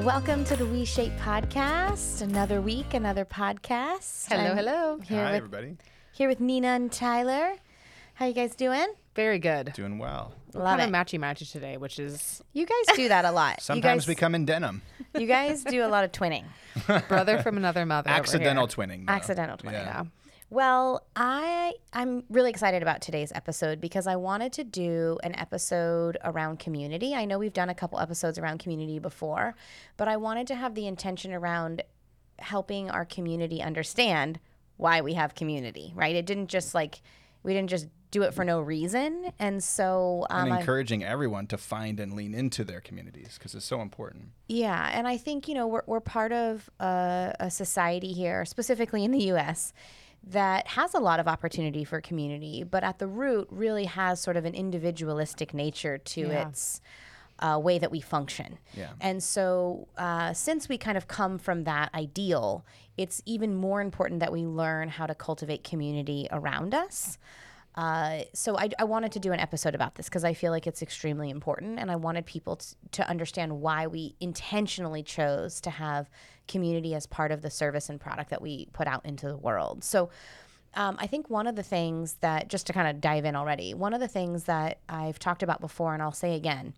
Welcome to the WeShape podcast. Another week, another podcast. Hello, I'm hello. Here Hi, with everybody. here with Nina and Tyler. How you guys doing? Very good. Doing well. Love kind it. of matchy matchy today, which is You guys do that a lot. Sometimes you we come in denim. You guys do a lot of twinning. brother from another mother. over Accidental here. twinning. though. Accidental twinning. Yeah. Yeah. Well, I I'm really excited about today's episode because I wanted to do an episode around community. I know we've done a couple episodes around community before, but I wanted to have the intention around helping our community understand why we have community, right? It didn't just like we didn't just do it for no reason. And so um, And I- encouraging everyone to find and lean into their communities because it's so important. Yeah, and I think you know we're we're part of a, a society here, specifically in the U.S., that has a lot of opportunity for community, but at the root really has sort of an individualistic nature to Yeah. its uh, way that we function. Yeah. And so, uh, since we kind of come from that ideal, it's even more important that we learn how to cultivate community around us. Uh, so I, I wanted to do an episode about this because I feel like it's extremely important, and I wanted people t- to understand why we intentionally chose to have community as part of the service and product that we put out into the world. So um, I think one of the things that, just to kind of dive in already, one of the things that I've talked about before, and I'll say again,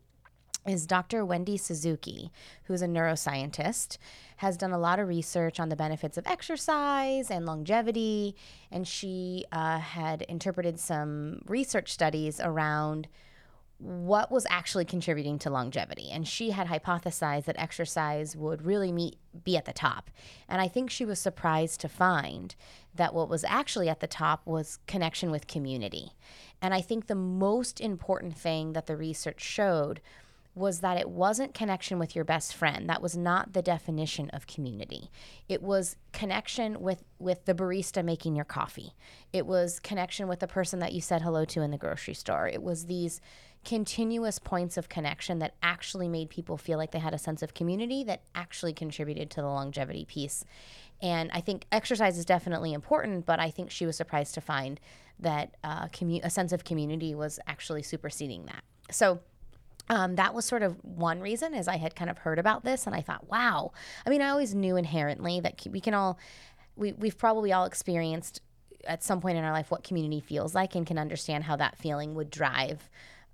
is Dr. Wendy Suzuki, who's a neuroscientist, has done a lot of research on the benefits of exercise and longevity. And she uh, had interpreted some research studies around what was actually contributing to longevity. And she had hypothesized that exercise would really meet, be at the top. And I think she was surprised to find that what was actually at the top was connection with community. And I think the most important thing that the research showed was that it wasn't connection with your best friend. That was not the definition of community. It was connection with with the barista making your coffee. It was connection with the person that you said hello to in the grocery store. It was these continuous points of connection that actually made people feel like they had a sense of community that actually contributed to the longevity piece. And I think exercise is definitely important, but I think she was surprised to find that uh, commu- a sense of community was actually superseding that. So um, that was sort of one reason as I had kind of heard about this and I thought, wow. I mean, I always knew inherently that we can all, we, we've probably all experienced at some point in our life what community feels like and can understand how that feeling would drive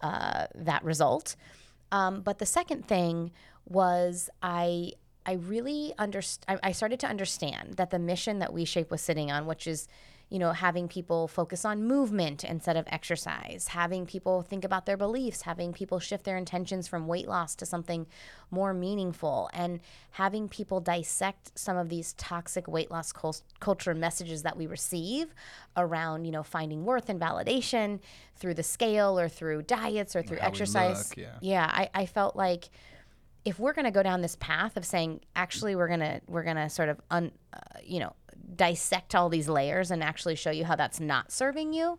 uh, that result. Um, but the second thing was I, I really underst- I, I started to understand that the mission that WeShape was sitting on, which is you know, having people focus on movement instead of exercise, having people think about their beliefs, having people shift their intentions from weight loss to something more meaningful, and having people dissect some of these toxic weight loss cul- culture messages that we receive around, you know, finding worth and validation through the scale or through diets or through how exercise. look, yeah. yeah, I, I felt like if we're going to go down this path of saying actually we're going to we're going to sort of un, uh, you know dissect all these layers and actually show you how that's not serving you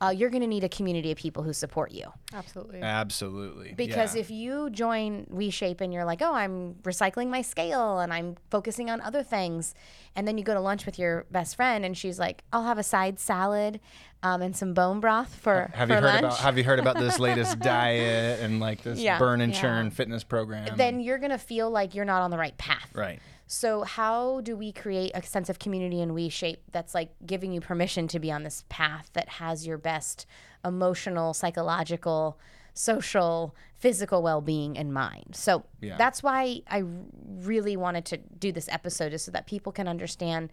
uh, you're going to need a community of people who support you Absolutely. Absolutely. because yeah. if you join WeShape and you're like, oh, I'm recycling my scale and I'm focusing on other things, and then you go to lunch with your best friend and she's like, I'll have a side salad um, and some bone broth for, have for you heard lunch. about Have you heard about this latest diet and like this Yeah. burn and Yeah. churn fitness program? then you're going to feel like you're not on the right path. right. So how do we create a sense of community and WeShape that's like giving you permission to be on this path that has your best emotional, psychological, social, physical well-being in mind. So Yeah. that's why I really wanted to do this episode is so that people can understand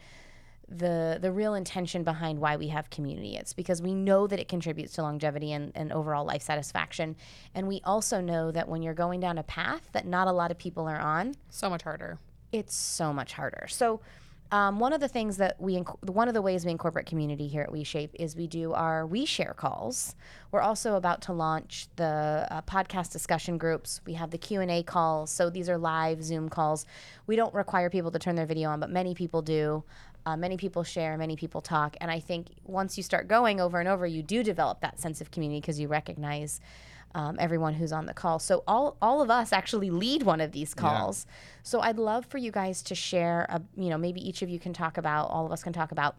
the the real intention behind why we have community. It's because we know that it contributes to longevity and, and overall life satisfaction. And we also know that when you're going down a path that not a lot of people are on, So much harder. It's so much harder. So, um, one of the things that we, inc- one of the ways we incorporate community here at WeShape is we do our WeShare calls. We're also about to launch the uh, podcast discussion groups. We have the Q and A calls. So these are live Zoom calls. We don't require people to turn their video on, but many people do. Uh, many people share, many people talk, and I think once you start going over and over, you do develop that sense of community because you recognize um, everyone who's on the call. So all all of us actually lead one of these calls. So I'd love for you guys to share. A, you know, maybe each of you can talk about. All of us can talk about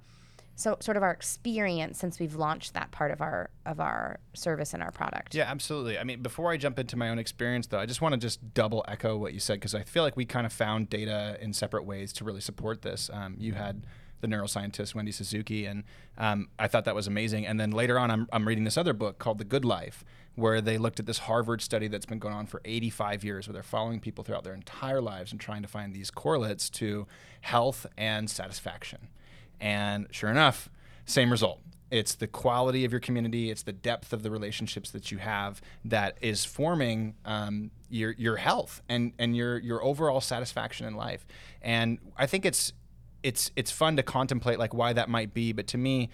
so sort of our experience since we've launched that part of our of our service and our product. Yeah, absolutely. I mean, before I jump into my own experience, though, I just want to just double echo what you said because I feel like we kind of found data in separate ways to really support this. Um, you had the neuroscientist Wendy Suzuki, and um, I thought that was amazing. And then later on, I'm, I'm reading this other book called The Good Life, where they looked at this Harvard study that's been going on for 85 years, where they're following people throughout their entire lives and trying to find these correlates to health and satisfaction. And sure enough, same result. It's the quality of your community, it's the depth of the relationships that you have that is forming um, your your health and and your your overall satisfaction in life. And I think it's it's it's fun to contemplate like why that might be, but to me,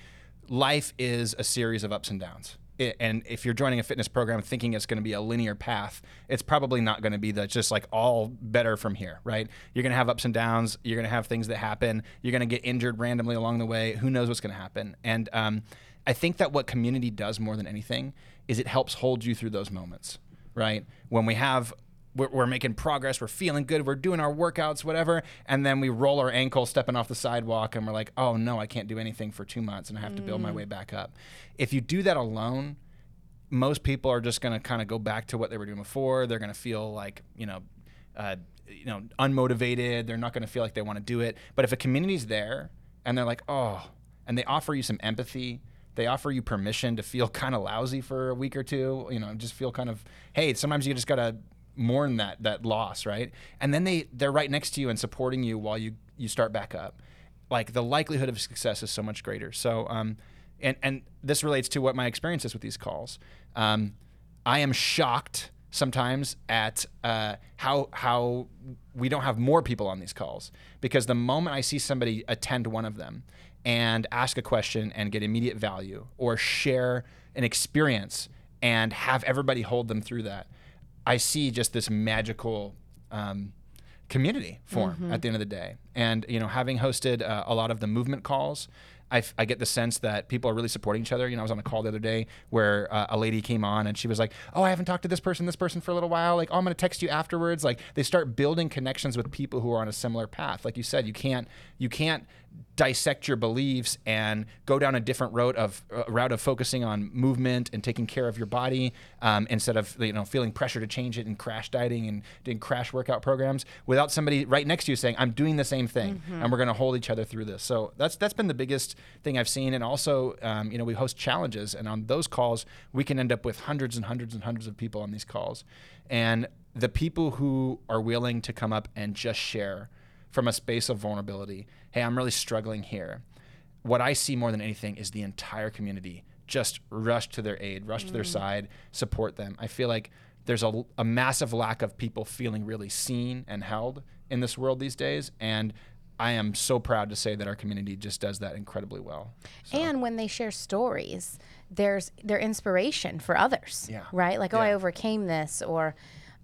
life is a series of ups and downs. It, and if you're joining a fitness program thinking it's going to be a linear path, it's probably not going to be that just like all better from here, right? You're going to have ups and downs. You're going to have things that happen. You're going to get injured randomly along the way. Who knows what's going to happen? And um, I think that what community does more than anything is it helps hold you through those moments, right? When we have we're, we're, making progress, we're feeling good, we're doing our workouts, whatever, and then we roll our ankle stepping off the sidewalk and we're like, oh no, I can't do anything for two months and I have mm. to build my way back up. If you do that alone, most people are just going to kind of go back to what they were doing before. They're going to feel like, you know, uh, you know, unmotivated. They're not going to feel like they want to do it. But if a community's there and they're like, oh, and they offer you some empathy, they offer you permission to feel kind of lousy for a week or two, you know, just feel kind of, hey, sometimes you just got to mourn that that loss, right? And then they they're right next to you and supporting you while you you start back up. Like the likelihood of success is so much greater. So um, and and this relates to what my experience is with these calls. Um, I am shocked sometimes at uh, how how we don't have more people on these calls because the moment I see somebody attend one of them and ask a question and get immediate value or share an experience and have everybody hold them through that I see just this magical um, community form mm-hmm. at the end of the day. And you know, having hosted uh, a lot of the movement calls, I, f- I get the sense that people are really supporting each other. You know, I was on a call the other day where uh, a lady came on and she was like, "Oh, I haven't talked to this person, this person for a little while. Like, oh, I'm going to text you afterwards." Like, they start building connections with people who are on a similar path. Like you said, you can't you can't dissect your beliefs and go down a different route of uh, route of focusing on movement and taking care of your body um, instead of you know feeling pressure to change it and crash dieting and doing crash workout programs without somebody right next to you saying I'm doing the same thing mm-hmm. and we're going to hold each other through this. So that's that's been the biggest thing I've seen. And also um, you know we host challenges and on those calls we can end up with hundreds and hundreds and hundreds of people on these calls and the people who are willing to come up and just share from a space of vulnerability. Hey, I'm really struggling here. What I see more than anything is the entire community just rush to their aid, rush mm. to their mm. side, support them. I feel like there's a, a massive lack of people feeling really seen and held in this world these days. And I am so proud to say that our community just does that incredibly well. So. And when they share stories, there's their inspiration for others. Yeah. Right? Like, oh, yeah. I overcame this, or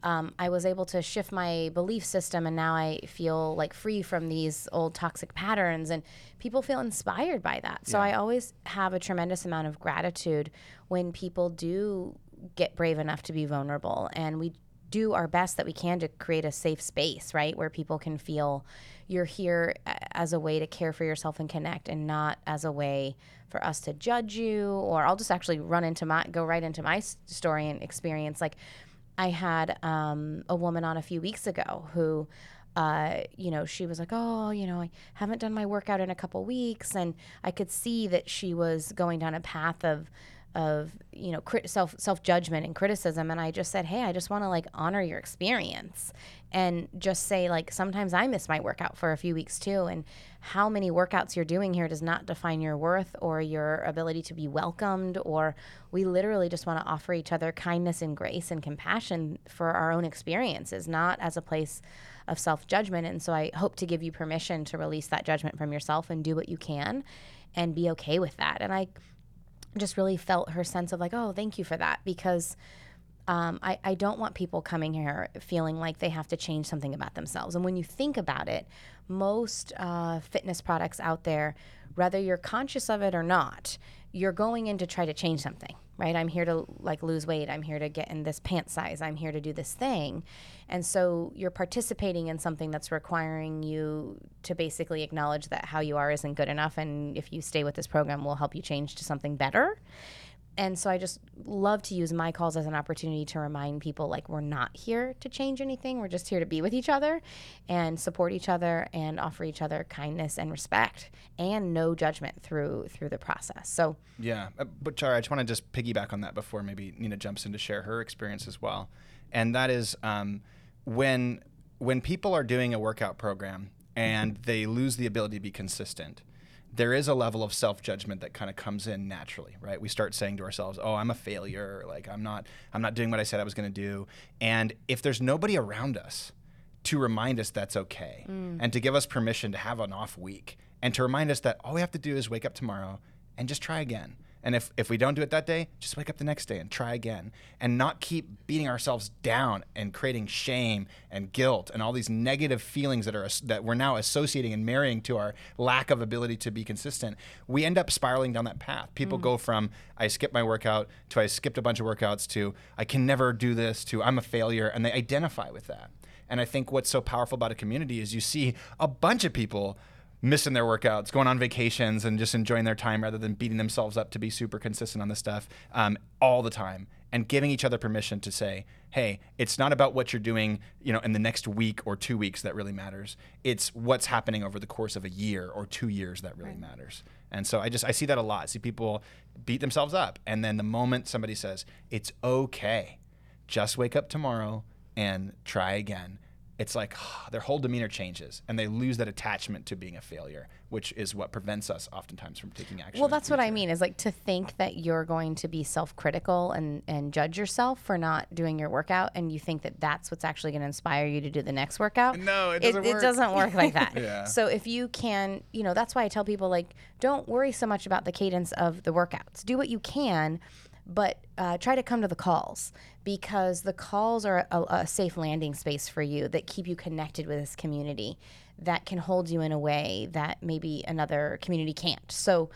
um, I was able to shift my belief system and now I feel like free from these old toxic patterns and people feel inspired by that. So yeah. I always have a tremendous amount of gratitude when people do get brave enough to be vulnerable and we do our best that we can to create a safe space, right? Where people can feel you're here as a way to care for yourself and connect and not as a way for us to judge you or I'll just actually run into my go right into my story and experience like I had um, a woman on a few weeks ago who, uh, you know, she was like, oh, you know, I haven't done my workout in a couple weeks, and I could see that she was going down a path of of you know crit- self self judgment and criticism and I just said hey I just want to like honor your experience and just say like sometimes I miss my workout for a few weeks too and how many workouts you're doing here does not define your worth or your ability to be welcomed or we literally just want to offer each other kindness and grace and compassion for our own experiences not as a place of self judgment and so I hope to give you permission to release that judgment from yourself and do what you can and be okay with that. And I just really felt her sense of like, oh, thank you for that because um, I, I don't want people coming here feeling like they have to change something about themselves. And when you think about it, most uh, fitness products out there, whether you're conscious of it or not, you're going in to try to change something right? I'm here to like lose weight. I'm here to get in this pant size. I'm here to do this thing. And so you're participating in something that's requiring you to basically acknowledge that how you are isn't good enough. And if you stay with this program, we'll help you change to something better and so I just love to use my calls as an opportunity to remind people like we're not here to change anything. We're just here to be with each other and support each other and offer each other kindness and respect and no judgment through through the process. So Yeah, uh, but Chara, I just want to just piggyback on that before maybe Nina jumps in to share her experience as well, and that is um, when when people are doing a workout program and they lose the ability to be consistent. There is a level of self judgment that kind of comes in naturally, right? We start saying to ourselves, "Oh, I'm a failure. Like I'm not, I'm not doing what I said I was going to do." And if there's nobody around us to remind us that's okay, mm. and to give us permission to have an off week, and to remind us that all we have to do is wake up tomorrow and just try again. And if, if we don't do it that day, just wake up the next day and try again. And not keep beating ourselves down and creating shame and guilt and all these negative feelings that are that we're now associating and marrying to our lack of ability to be consistent. We end up spiraling down that path. People mm. go from I skipped my workout to I skipped a bunch of workouts to I can never do this to I'm a failure and they identify with that. And I think what's so powerful about a community is you see a bunch of people missing their workouts, going on vacations, and just enjoying their time rather than beating themselves up to be super consistent on this stuff um, all the time, and giving each other permission to say, "Hey, it's not about what you're doing, you know, in the next week or two weeks that really matters. It's what's happening over the course of a year or two years that really matters." And so I just I see that a lot. I see people beat themselves up, and then the moment somebody says, "It's okay," just wake up tomorrow and try again it's like their whole demeanor changes and they lose that attachment to being a failure which is what prevents us oftentimes from taking action Well, that's what I mean is like to think that you're going to be self-critical and and judge yourself for not doing your workout and you think that that's what's actually going to inspire you to do the next workout. No, it doesn't it, work. doesn't work like that. Yeah. So if you can, you know, that's why I tell people like don't worry so much about the cadence of the workouts. Do what you can, but uh, try to come to the calls because the calls are a, a safe landing space for you that keep you connected with this community that can hold you in a way that maybe another community can't. So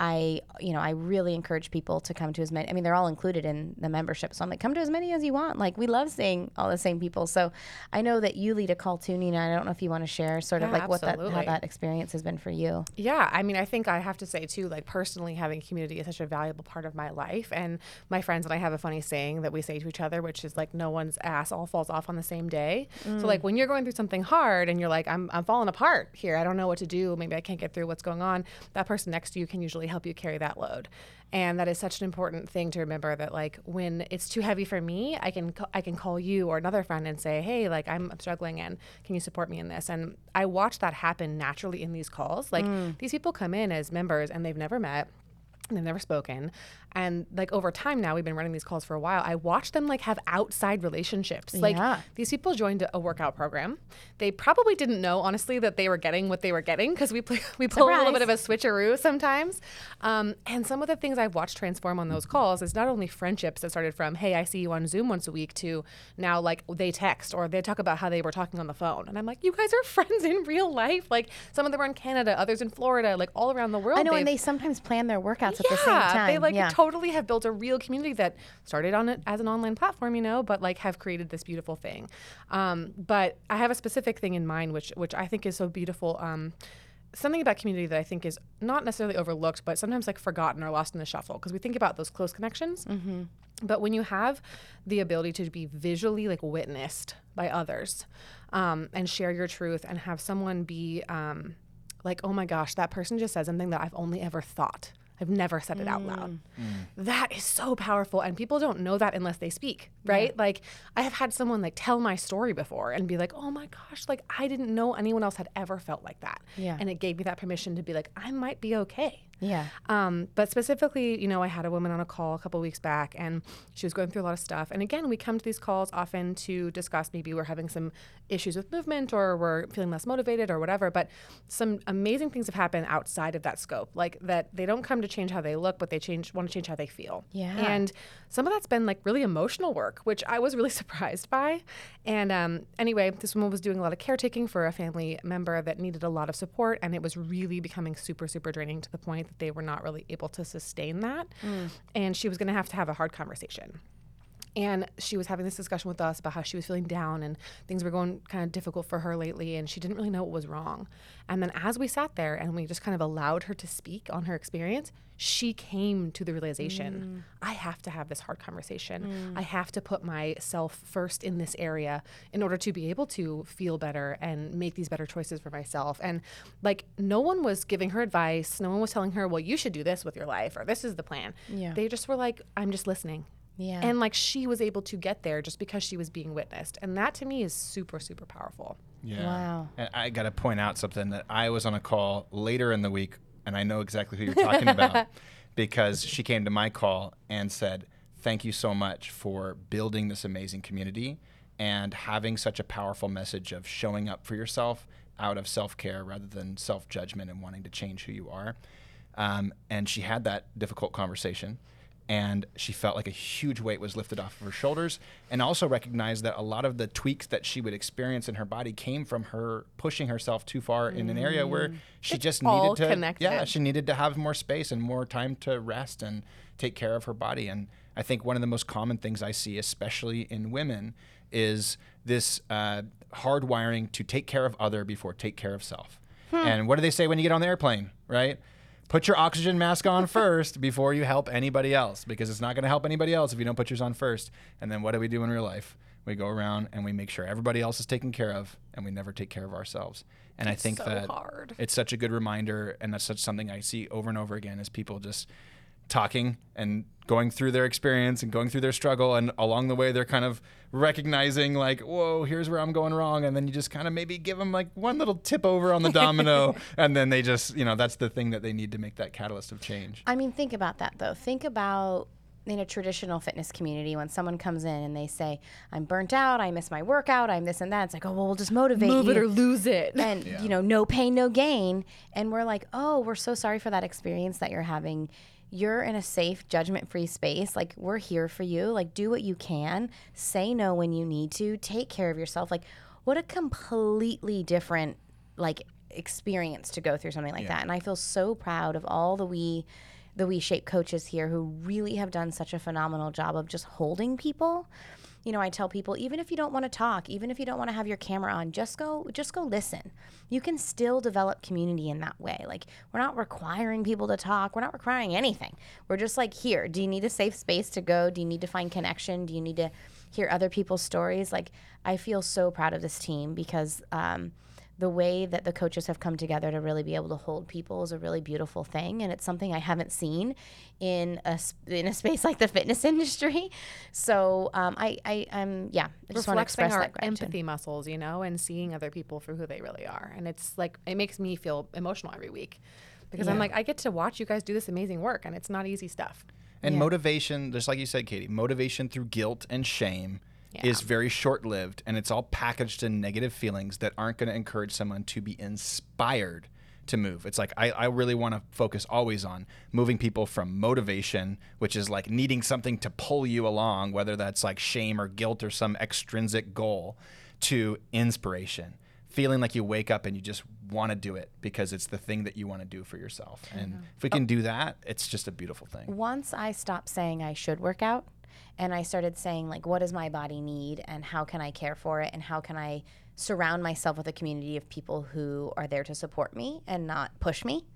I, you know, I really encourage people to come to as many. I mean, they're all included in the membership, so I'm like, come to as many as you want. Like, we love seeing all the same people. So, I know that you lead a call too, Nina. I don't know if you want to share sort of Yeah, like what that how that experience has been for you. Yeah, I mean, I think I have to say too, like personally, having community is such a valuable part of my life. And my friends and I have a funny saying that we say to each other, which is like, no one's ass all falls off on the same day. So like mm. when you're going through something hard and you're like, I'm I'm falling apart here. I don't know what to do. Maybe I can't get through what's going on. That person next to you can usually help you carry that load. And that is such an important thing to remember that like when it's too heavy for me, I can I can call you or another friend and say, "Hey, like I'm struggling and can you support me in this?" And I watch that happen naturally in these calls. Like mm. these people come in as members and they've never met they've never spoken. And like over time now we've been running these calls for a while i watch them like have outside relationships. Like Yeah. these people joined a, workout program. They probably didn't know honestly that they were getting what they were getting because we play, we pull a little bit of a switcheroo sometimes. Um, and some of the things i've watched transform on those calls is not only friendships that started from hey i see you on zoom once a week to now like they text or they talk about how they were talking on the phone. And i'm like you guys are friends in real life. Like some of them are in canada others in florida like all around the world. I know, and they sometimes plan their workouts at the same time. they like yeah. totally have built a real community that started on it as an online platform, you know, but like have created this beautiful thing. Um, but I have a specific thing in mind, which which I think is so beautiful. Um, something about community that I think is not necessarily overlooked, but sometimes like forgotten or lost in the shuffle because we think about those close connections. But when you have the ability to be visually like witnessed by others um, and share your truth and have someone be um, like, oh my gosh, that person just said something that I've only ever thought. I've never said it out loud. Mm. Mm. That is so powerful. And people don't know that unless they speak, right? Like, I have had someone like tell my story before and be like, oh my gosh, like I didn't know anyone else had ever felt like that. Yeah. And it gave me that permission to be like, I might be okay. Yeah. Um, but specifically, you know, I had a woman on a call a couple weeks back and she was going through a lot of stuff. And again, we come to these calls often to discuss maybe we're having some issues with movement or we're feeling less motivated or whatever. But some amazing things have happened outside of that scope, like that they don't come to change how they look, but they change want to change how they feel. Yeah. And some of that's been like really emotional work, which I was really surprised by. And um, anyway, this woman was doing a lot of caretaking for a family member that needed a lot of support, and it was really becoming super, super draining to the point that they were not really able to sustain that. Mm. And she was going to have to have a hard conversation. And she was having this discussion with us about how she was feeling down and things were going kind of difficult for her lately, and she didn't really know what was wrong. And then as we sat there and we just kind of allowed her to speak on her experience, she came to the realization mm. I have to have this hard conversation. Mm. I have to put myself first in this area in order to be able to feel better and make these better choices for myself. And like, no one was giving her advice, no one was telling her, well, you should do this with your life or this is the plan. Yeah. They just were like, I'm just listening. Yeah. And like she was able to get there just because she was being witnessed. And that to me is super, super powerful. Yeah. Wow. And I got to point out something that I was on a call later in the week, and I know exactly who you're talking about because she came to my call and said, Thank you so much for building this amazing community and having such a powerful message of showing up for yourself out of self care rather than self judgment and wanting to change who you are. Um, and she had that difficult conversation and she felt like a huge weight was lifted off of her shoulders and also recognized that a lot of the tweaks that she would experience in her body came from her pushing herself too far in an area where she just needed to connected. yeah she needed to have more space and more time to rest and take care of her body and i think one of the most common things i see especially in women is this uh, hardwiring to take care of other before take care of self. And what do they say when you get on the airplane right put your oxygen mask on first before you help anybody else because it's not going to help anybody else if you don't put yours on first. And then what do we do in real life? We go around and we make sure everybody else is taken care of and we never take care of ourselves. And I think so that hard. it's such a good reminder and that's such something I see over and over again is people just talking and going through their experience and going through their struggle and along the way they're kind of recognizing like whoa here's where i'm going wrong and then you just kind of maybe give them like one little tip over on the domino and then they just you know that's the thing that they need to make that catalyst of change I mean, think about that though. Think about in a traditional fitness community when someone comes in and they say, "I'm burnt out. I miss my workout. I'm this and that." It's like, "Oh, well, we'll just motivate Move you." it or lose it. and Yeah. you know no pain no gain and we're like oh we're so sorry for that experience that you're having you're in a safe judgment free space like we're here for you. Like do what you can. Say no when you need to. Take care of yourself. Like what a completely different like experience to go through something like that. And i feel so proud of all the we the WeShape coaches here who really have done such a phenomenal job of just holding people you know i tell people even if you don't want to talk even if you don't want to have your camera on just go just go listen. You can still develop community in that way. Like we're not requiring people to talk. We're not requiring anything. We're just like here do you need a safe space to go? Do you need to find connection? Do you need to hear other people's stories? Like i feel so proud of this team because um, the way that the coaches have come together to really be able to hold people is a really beautiful thing and it's something i haven't seen in a s- in a space like the fitness industry so um, i i i'm yeah i just want to express our that gratitude empathy muscles, you know, and seeing other people for who they really are. And it's like it makes me feel emotional every week because I'm like I get to watch you guys do this amazing work, and it's not easy stuff. and Yeah. motivation just like you said katie motivation through guilt and shame is very short-lived and it's all packaged in negative feelings that aren't going to encourage someone to be inspired to move. It's like i, I really want to focus always on moving people from motivation which is like needing something to pull you along whether that's like shame or guilt or some extrinsic goal to inspiration. Feeling like you wake up and you just want to do it because it's the thing that you want to do for yourself. And mm-hmm. if we can do that it's just a beautiful thing. Once I stopped saying I should work out and I started saying like what does my body need and how can I care for it? And how can I surround myself with a community of people who are there to support me and not push me?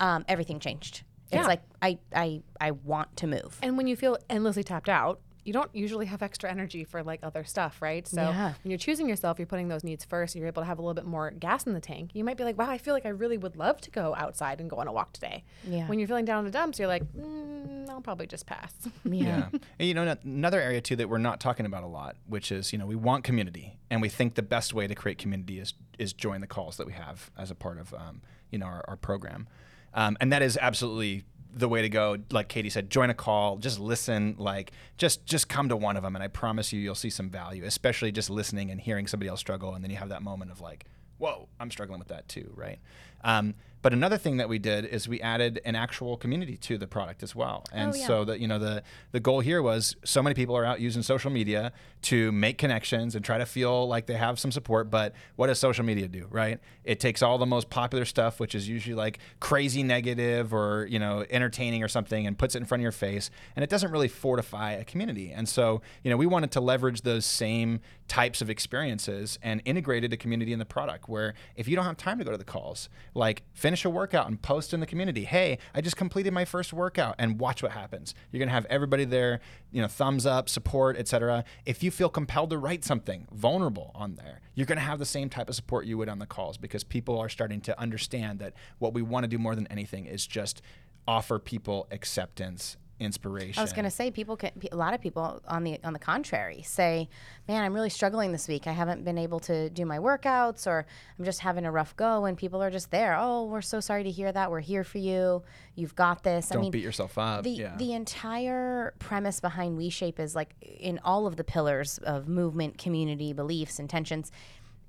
Um, everything changed. Yeah. it's like I, I I want to move. And when you feel endlessly tapped out, you don't usually have extra energy for like other stuff, right? So Yeah. when you're choosing yourself, you're putting those needs first. You're able to have a little bit more gas in the tank. You might be like, "Wow, I feel like I really would love to go outside and go on a walk today." Yeah. When you're feeling down in the dumps, you're like, mm, "I'll probably just pass." Yeah. and you know, another area too that we're not talking about a lot, which is, you know, we want community and we think the best way to create community is, is join the calls that we have as a part of, um, you know, our, our program. Um, and that is absolutely the way to go. Like Katie said, join a call, just listen, like just, just come to one of them. And I promise you, you'll see some value, especially just listening and hearing somebody else struggle. And then you have that moment of like, whoa, I'm struggling with that too. Right. Um, But another thing that we did is we added an actual community to the product as well. And Oh, yeah. so that you know the the goal here was so many people are out using social media to make connections and try to feel like they have some support. But what does social media do, right? It takes all the most popular stuff, which is usually like crazy negative or you know entertaining or something, and puts it in front of your face, and it doesn't really fortify a community. And so you know we wanted to leverage those same types of experiences and integrated a community in the product where if you don't have time to go to the calls, like finish a workout and post in the community, hey, I just completed my first workout and watch what happens. You're gonna have everybody there, you know, thumbs up, support, etc. If you feel compelled to write something vulnerable on there, you're gonna have the same type of support you would on the calls because people are starting to understand that what we want to do more than anything is just offer people acceptance inspiration I was going to say people can a lot of people on the on the contrary say, "Man, I'm really struggling this week. I haven't been able to do my workouts or I'm just having a rough go." And people are just there, "Oh, we're so sorry to hear that. We're here for you. You've got this." don't I mean, beat yourself up the yeah the entire premise behind WeShape is like in all of the pillars of movement, community, beliefs, intentions.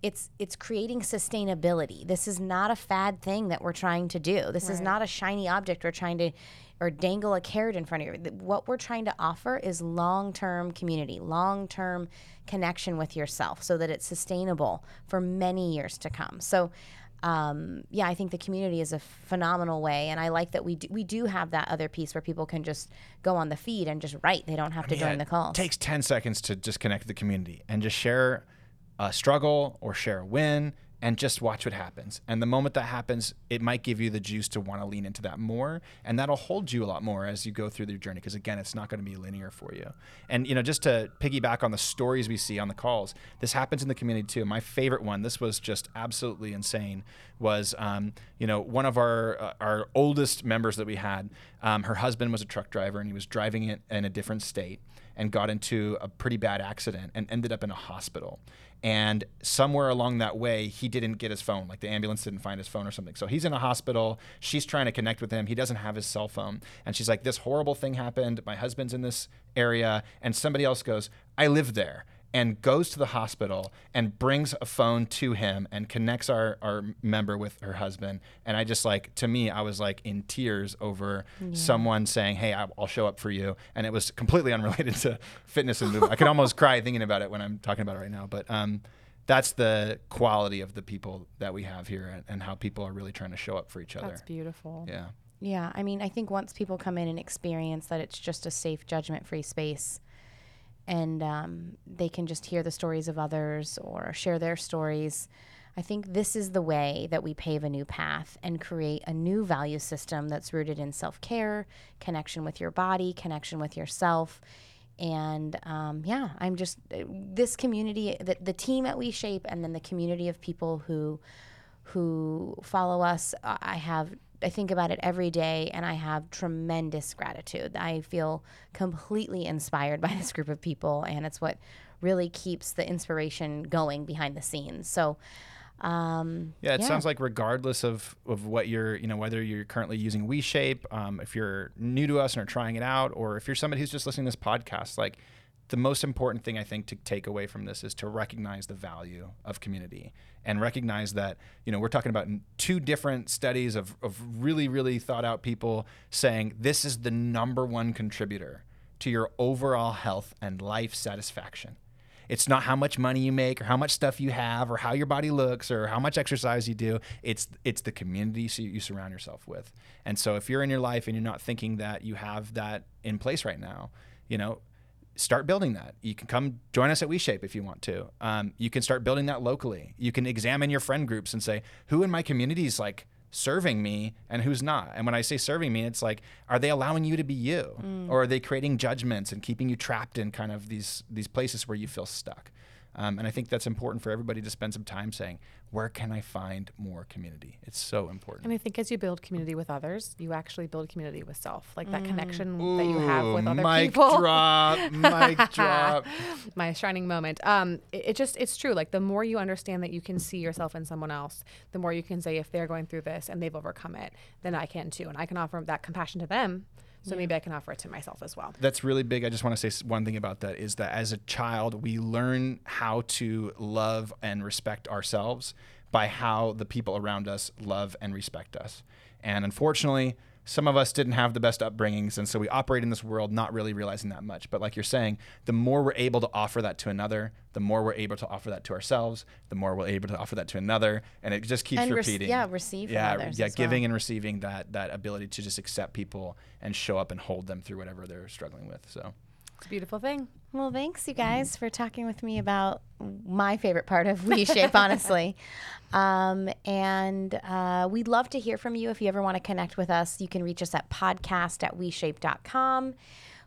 It's it's creating sustainability. This is not a fad thing that we're trying to do. This is not a shiny object we're trying to or dangle a carrot in front of you. What we're trying to offer is long-term community, long-term connection with yourself so that it's sustainable for many years to come. So um, yeah, I think the community is a phenomenal way, and I like that we do, we do have that other piece where people can just go on the feed and just write. They don't have to Yeah, join the call. It takes 10 seconds to just connect the community and just share a struggle or share a win and just watch what happens. And the moment that happens, it might give you the juice to want to lean into that more. And that'll hold you a lot more as you go through your journey. Because again, it's not going to be linear for you. And, you know, just to piggyback on the stories we see on the calls, this happens in the community too. My favorite one, this was just absolutely insane, was, um, you know, one of our, uh, our oldest members that we had, um, her husband was a truck driver and he was driving it in a different state and got into a pretty bad accident and ended up in a hospital. And somewhere along that way, he didn't get his phone. Like the ambulance didn't find his phone or something. So he's in a hospital. She's trying to connect with him. He doesn't have his cell phone. And she's like, This horrible thing happened. My husband's in this area. And somebody else goes, I live there. And goes to the hospital and brings a phone to him and connects our, our member with her husband. And I just like, to me, I was like in tears over someone saying, Hey, I- I'll show up for you. And it was completely unrelated to fitness and movement. I could almost cry thinking about it when I'm talking about it right now. But um, that's the quality of the people that we have here and, and how people are really trying to show up for each other. That's beautiful. Yeah. Yeah, I mean, I think once people come in and experience that it's just a safe, judgment-free space, and um, they can just hear the stories of others or share their stories. I think this is the way that we pave a new path and create a new value system that's rooted in self care, connection with your body, connection with yourself. And um, yeah, I'm just this community, the, the team at WeShape, and then the community of people who who follow us. I have I think about it every day and I have tremendous gratitude. I feel completely inspired by this group of people and it's what really keeps the inspiration going behind the scenes. So um, Yeah, it sounds like regardless of, of what you're, you know, whether you're currently using WeShape, um, if you're new to us and are trying it out, or if you're somebody who's just listening to this podcast, like the most important thing I think to take away from this is to recognize the value of community and recognize that, you know, we're talking about two different studies of, of really, really thought out people saying this is the number one contributor to your overall health and life satisfaction. It's not how much money you make or how much stuff you have or how your body looks or how much exercise you do. It's it's the community you you surround yourself with. And so if you're in your life and you're not thinking that you have that in place right now, you know, start building that. You can come join us at WeShape if you want to. Um, you can start building that locally. You can examine your friend groups and say, who in my community is like serving me and who's not. And when I say serving me, it's like, are they allowing you to be you, or are they creating judgments and keeping you trapped in kind of these these places where you feel stuck? Um, and I think that's important for everybody to spend some time saying, where can I find more community? It's so important. And I think as you build community with others, you actually build community with self, like that connection that you have with Ooh, other mic people. drop, mic drop. My shining moment. Um, it, it just it's true. Like the more you understand that you can see yourself in someone else, the more you can say if they're going through this and they've overcome it, then I can too, and I can offer that compassion to them. So maybe I can offer it to myself as well. that's really big. I just want to say one thing about that is that as a child, we learn how to love and respect ourselves by how the people around us love and respect us. And unfortunately, some of us didn't have the best upbringings and so we operate in this world not really realizing that much. But like you're saying the more we're able to offer that to another the more we're able to offer that to ourselves the more we're able to offer that to another and it just keeps And repeating. yeah, receive yeah yeah as well. giving and receiving that that ability to just accept people and show up and hold them through whatever they're struggling with so It's a beautiful thing. Well, thanks you guys for talking with me about my favorite part of WeShape, honestly. Um, and uh, we'd love to hear from you. If you ever want to connect with us, you can reach us at podcast at WeShape.com.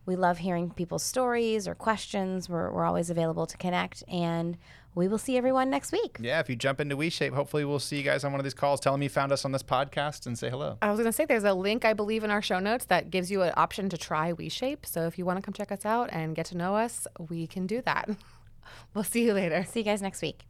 We love hearing people's stories or questions. We're, we're always available to connect. And we will see everyone next week. yeah if you jump into WeShape hopefully we'll see you guys on one of these calls tell them you found us on this podcast and say hello I was gonna say there's a link I believe in our show notes that gives you an option to try WeShape. So if you want to come check us out and get to know us, we can do that. We'll see you later. See you guys next week.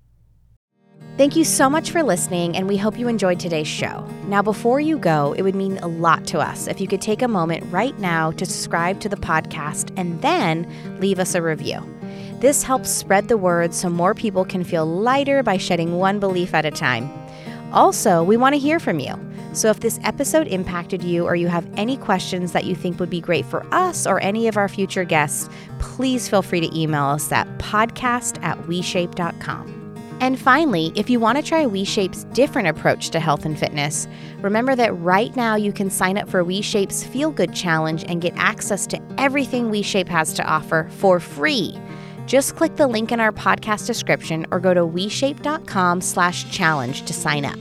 Thank you so much for listening, and we hope you enjoyed today's show. Now, before you go, it would mean a lot to us if you could take a moment right now to subscribe to the podcast and then leave us a review. This helps spread the word so more people can feel lighter by shedding one belief at a time. Also, we want to hear from you. So if this episode impacted you or you have any questions that you think would be great for us or any of our future guests, please feel free to email us at podcast at WeShape.com. And finally, if you want to try WeShape's different approach to health and fitness, remember that right now you can sign up for WeShape's Feel Good Challenge and get access to everything WeShape has to offer for free. Just click the link in our podcast description or go to WeShape.com slash challenge to sign up.